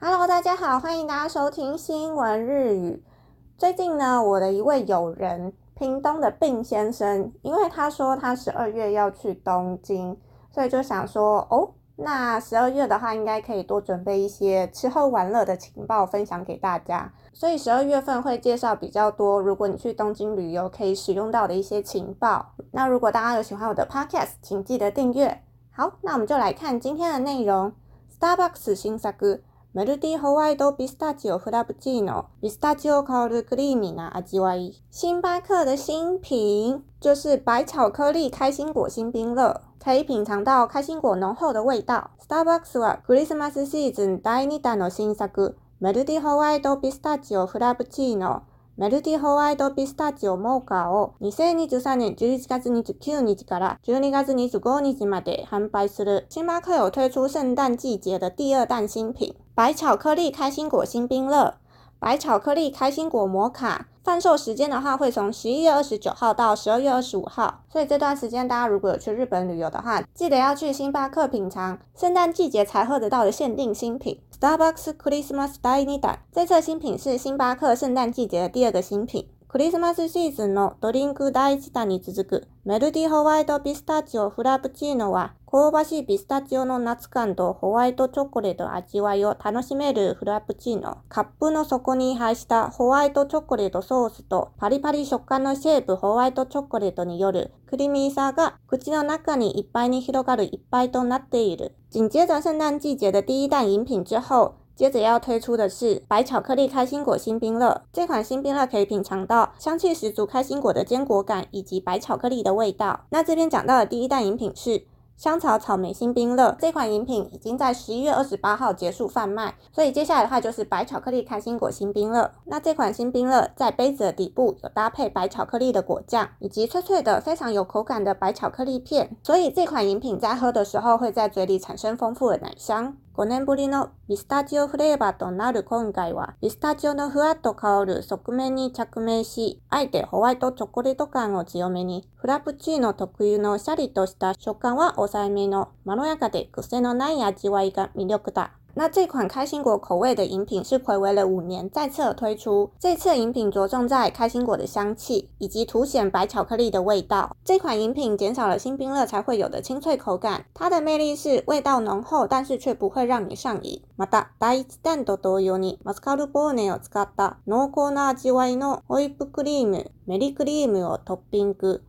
Hello，大家好，欢迎大家收听新闻日语。最近呢，我的一位友人，屏东的病先生，因为他说他十二月要去东京，所以就想说，哦，那十二月的话，应该可以多准备一些吃喝玩乐的情报分享给大家。所以十二月份会介绍比较多，如果你去东京旅游可以使用到的一些情报。那如果大家有喜欢我的 Podcast，请记得订阅。好，那我们就来看今天的内容，Starbucks 新沙メルディホワ和トビスタ e オフラ t a c c i o f r a p p u c c i n o b i 星巴克的新品就是白巧克力开心果新冰乐，可以品尝到开心果浓厚的味道。Starbucks はクリスマスシーズン大に頼る新作、メルディ d ワイトビス t e オ i s t a c c i o メルティホワイトピスタチオモーカーを2023年11月29日から12月25日まで販売する星巴克有推出圣诞季节的第二弹新品白巧克力开心果新冰乐。白巧克力开心果摩卡贩售时间的话，会从十一月二十九号到十二月二十五号，所以这段时间大家如果有去日本旅游的话，记得要去星巴克品尝圣诞季节才获得到的限定新品。Starbucks Christmas d t e a m e 这次新品是星巴克圣诞季节的第二个新品。クリスマスシーズンのドリンク第1弾に続くメルディホワイトピスタチオフラプチーノは香ばしいピスタチオの夏感とホワイトチョコレート味わいを楽しめるフラプチーノ。カップの底に配したホワイトチョコレートソースとパリパリ食感のシェイプホワイトチョコレートによるクリミーさが口の中にいっぱいに広がるいっぱいとなっている。紧接着圣诞季节的第一弹飲品之后，接着要推出的是白巧克力开心果新冰乐，这款新冰乐可以品尝到香气十足开心果的坚果感以及白巧克力的味道。那这边讲到的第一代饮品是香草草莓新冰乐，这款饮品已经在十一月二十八号结束贩卖，所以接下来的话就是白巧克力开心果新冰乐。那这款新冰乐在杯子的底部有搭配白巧克力的果酱以及脆脆的非常有口感的白巧克力片，所以这款饮品在喝的时候会在嘴里产生丰富的奶香。5年ぶりのピスタチオフレーバーとなる今回は、ピスタチオのふわっと香る側面に着目し、あえてホワイトチョコレート感を強めに、フラプチーノ特有のシャリとした食感は抑えめの、まろやかで癖のない味わいが魅力だ。那这款开心果口味的饮品是暌违了五年再次推出，这次饮品着重在开心果的香气，以及凸显白巧克力的味道。这款饮品减少了新冰乐才会有的清脆口感，它的魅力是味道浓厚，但是却不会让你上瘾。また、大石店と同様にマスカルポーネを使った濃厚な味わいのホイップクリーム、メリークリームをトッピング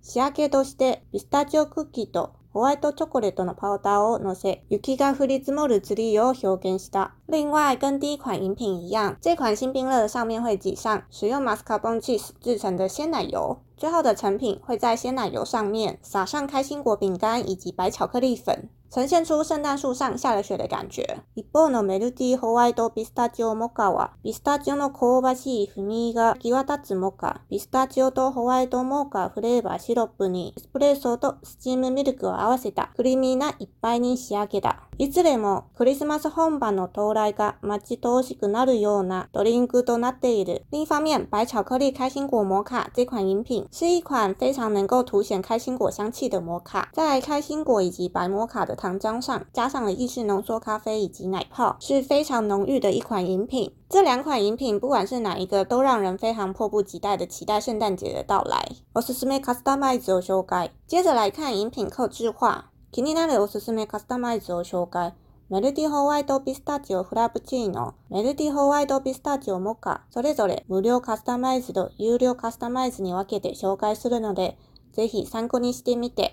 仕上げとしてピスタチオクッキーと。ホワイトチョコレートのパウダーを乗せ、雪が降り積もるツリーを表現した。另外，跟第一款饮品一样，这款新品热上面会挤上使用マスカポンチーズ制成的鲜奶油，最后的成品会在鲜奶油上面撒上开心果饼干以及白巧克力粉。呈现出圣诞树上下了雪的感觉。一方のメルティホワイトピスタチオモカは、ピスタチオの香ばしい風味が際立つモカ。ピスタチオとホワイトモカフレーバーシロップに、エスプレッソとスチームミルクを合わせたクリーミーな一杯に仕上げた。いずれもクリスマス本番の到来が待ち遠しくなるようなドリンクとなっている。另一方面，白巧克力开心果摩卡这款饮品是一款非常能够凸显开心果香气的摩卡，在开心果以及白摩卡的糖浆上加上了意式浓缩咖啡以及奶泡，是非常浓郁的一款饮品。这两款饮品，不管是哪一个，都让人非常迫不及待的期待圣诞节的到来。我是めカ卡斯マ麦ズ有修改。接着来看饮品客制化。気になるおすすめカスタマイズを紹介。メルティホワイトピスタチオフラプチーノ、メルティホワイトピスタチオモカ、それぞれ無料カスタマイズと有料カスタマイズに分けて紹介するので、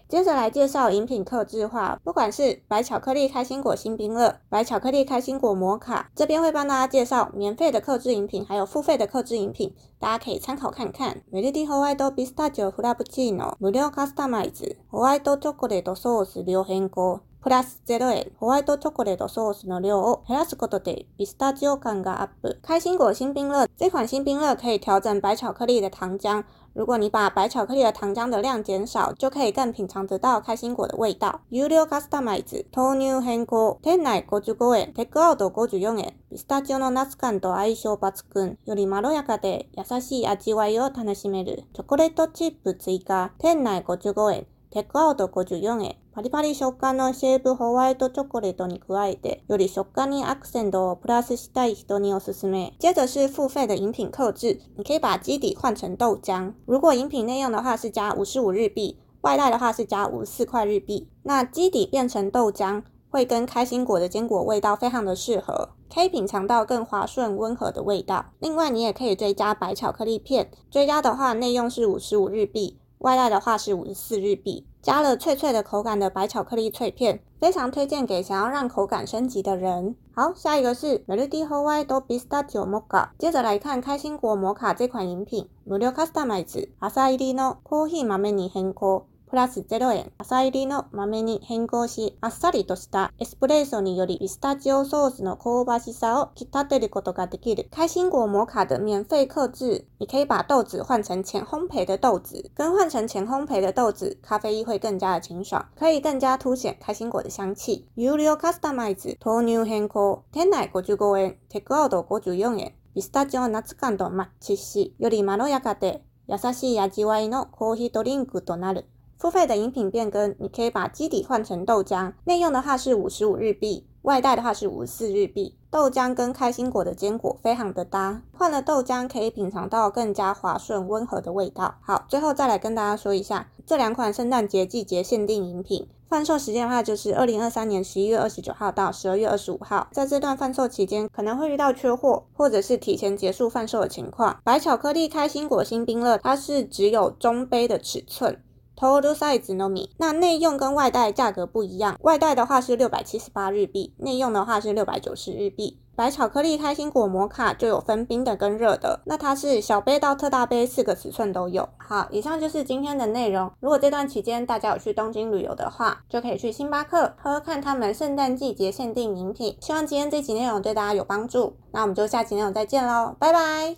接着来介绍饮品克制化，不管是白巧克力开心果新冰乐、白巧克力开心果摩卡，这边会帮大家介绍免费的克制饮品，还有付费的克制饮品，大家可以参考看看。Melody 和 Whiteo Bista 就無料カスタマイズ、ホワイトチョコレートソース量変更、プラスゼロ円、ホワイトチョコレートソースの量を減らすことでビスタジオ感がアップ。开心果新冰乐这款新冰乐可以调整白巧克力的糖浆。如果你把白巧克力的糖浆的量减少，就可以更品尝得到开心果的味道。有料カスタマイズ、豆乳変更、店内55円、テックアウト54円、ピスタチオの夏感と相性抜群、よりまろやかで優しい味わいを楽しめる、チョコレートチップ追加、店内55円、テクアウト54円、パリパリ食感のシェブホワイトチョコレートに加えて、より食感にアクセントをプラスしたい人におすすめ。接着是付费的饮品克制，你可以把基底换成豆浆。如果饮品内用的话是加55日币，外带的话是加54块日币。那基底变成豆浆，会跟开心果的坚果味道非常的适合，可以品尝到更滑顺温和的味道。另外你也可以追加白巧克力片，追加的话内用是55日币。外带的话是五十四日币，加了脆脆的口感的白巧克力脆片，非常推荐给想要让口感升级的人。好，下一个是 m e l d y w a i t e Pistachio Mocha。接着来看开心果摩卡这款饮品，無料カス k o イズ、アサヒのコーヒー豆に変更。プラス0円、朝入りの豆に変更し、あっさりとしたエスプレッソによりピスタチオソースの香ばしさを引き立てることができる。开心果摩卡的免费克制，你可以把豆子换成前烘焙的豆子，更换成前烘焙的豆子，咖啡因会更加的清爽，可以更加凸显开心果的香气。有料カスタマイズ、豆乳変更、店内55円、テクアウト54円。ピスタチオ夏感とマッチし、よりまろやかで優しい味わいのコーヒードリンクとなる。付费的饮品变更，你可以把基底换成豆浆。内用的话是五十五日币，外带的话是五四日币。豆浆跟开心果的坚果非常的搭，换了豆浆可以品尝到更加滑顺温和的味道。好，最后再来跟大家说一下这两款圣诞节季节限定饮品，贩售时间的话就是二零二三年十一月二十九号到十二月二十五号，在这段贩售期间可能会遇到缺货或者是提前结束贩售的情况。白巧克力开心果新冰乐，它是只有中杯的尺寸。p r o s i z e no m 那内用跟外带价格不一样。外带的话是六百七十八日币，内用的话是六百九十日币。白巧克力开心果摩卡就有分冰的跟热的，那它是小杯到特大杯四个尺寸都有。好，以上就是今天的内容。如果这段期间大家有去东京旅游的话，就可以去星巴克喝喝看他们圣诞季节限定饮品。希望今天这集内容对大家有帮助，那我们就下期内容再见喽，拜拜。